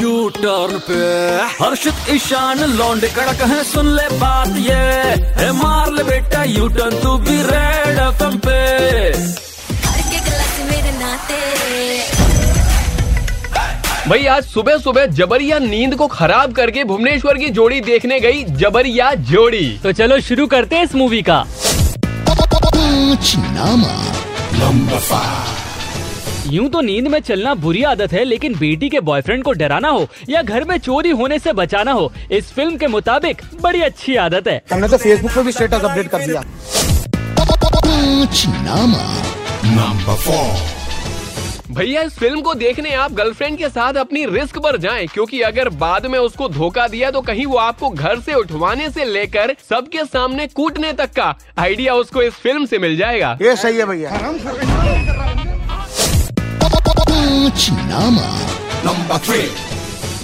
U turn पे। हर्षित ईशान लौंडे कड़क है सुन ले बात ये। है मार ले बेटा यू टर्न तू भी रेड एफएम पे। हर के गिलास मेरे नाते भाई आज सुबह सुबह जबरिया नींद को खराब करके भुवनेश्वर की जोड़ी देखने गई जबरिया जोड़ी। तो चलो शुरू करते हैं इस मूवी का। यूँ तो नींद में चलना बुरी आदत है लेकिन बेटी के बॉयफ्रेंड को डराना हो या घर में चोरी होने से बचाना हो इस फ़िल्म के मुताबिक बड़ी अच्छी आदत है। हमने तो फेसबुक पे भी स्टेटस अपडेट कर दिया। भैया इस फ़िल्म को देखने आप गर्लफ्रेंड के साथ अपनी रिस्क पर जाएँ क्योंकि अगर बाद में उसको धोखा दिया तो कहीं वो आपको घर से उठवाने से लेकर सबके सामने कूटने तक का आइडिया उसको इस फ़िल्म से मिल जाएगा। ये सही है भैया।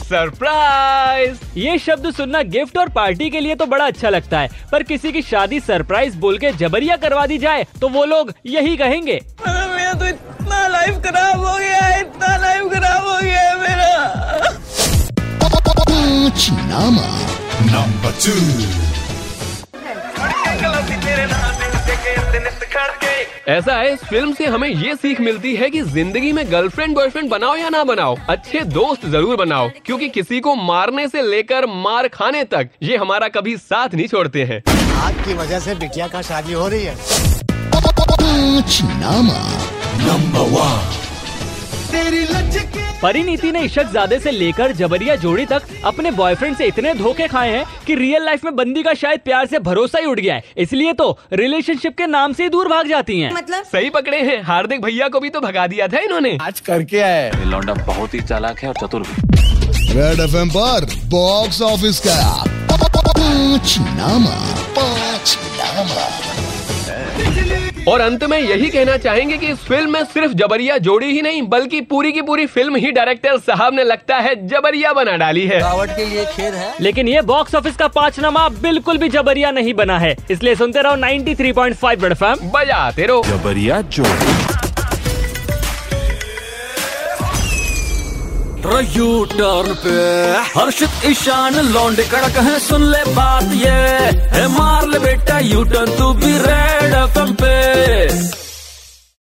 सरप्राइज़ ये शब्द सुनना गिफ्ट और पार्टी के लिए तो बड़ा अच्छा लगता है। पर किसी की शादी सरप्राइज़ बोल के जबरिया करवा दी जाए तो वो लोग यही कहेंगे। मेरा तो इतना लाइफ खराब हो गया है इतना लाइफ खराब हो गया है मेरा। ऐसा है इस फ़िल्म से हमें ये सीख मिलती है कि ज़िंदगी में गर्लफ्रेंड बॉयफ्रेंड बनाओ या ना बनाओ अच्छे दोस्त ज़रूर बनाओ क्योंकि किसी को मारने से लेकर मार खाने तक ये हमारा कभी साथ नहीं छोड़ते हैं। आपकी वजह से बिटिया का शादी हो रही है। परिनीति ने इशक जादे से लेकर जबरिया जोड़ी तक अपने बॉयफ्रेंड से इतने धोखे खाए हैं कि रियल लाइफ में बंदी का शायद प्यार से भरोसा ही उठ गया है। इसलिए तो रिलेशनशिप के नाम से ही दूर भाग जाती हैं। मतलब? सही पकड़े हैं। हार्दिक भैया को भी तो भगा दिया था इन्होंने। आज करके आए ये लौंडा बहुत ही चालाक है और चतुर रेड एफ़ पर बॉक्स ऑफ़िस का पाँच नामा पाँच नामा। और अंत में यही कहना चाहेंगे कि इस फ़िल्म में सिर्फ़ जबरिया जोड़ी ही नहीं बल्कि पूरी की पूरी फ़िल्म ही डायरेक्टर साहब ने लगता है जबरिया बना डाली है। के लिए खेद है। लेकिन ये बॉक्स ऑफ़िस का पांचनामा बिल्कुल भी जबरिया नहीं बना है। इसलिए सुनते रहो 93.5 रेड एफएम बजाते रहो। जबरिया जोड़ी। यू टर्न पे। हर्षित ईशान लौंडे कड़क है सुन ले बात ये। है मार ले बेटा यू टर्न तू भी रेड एफएम पे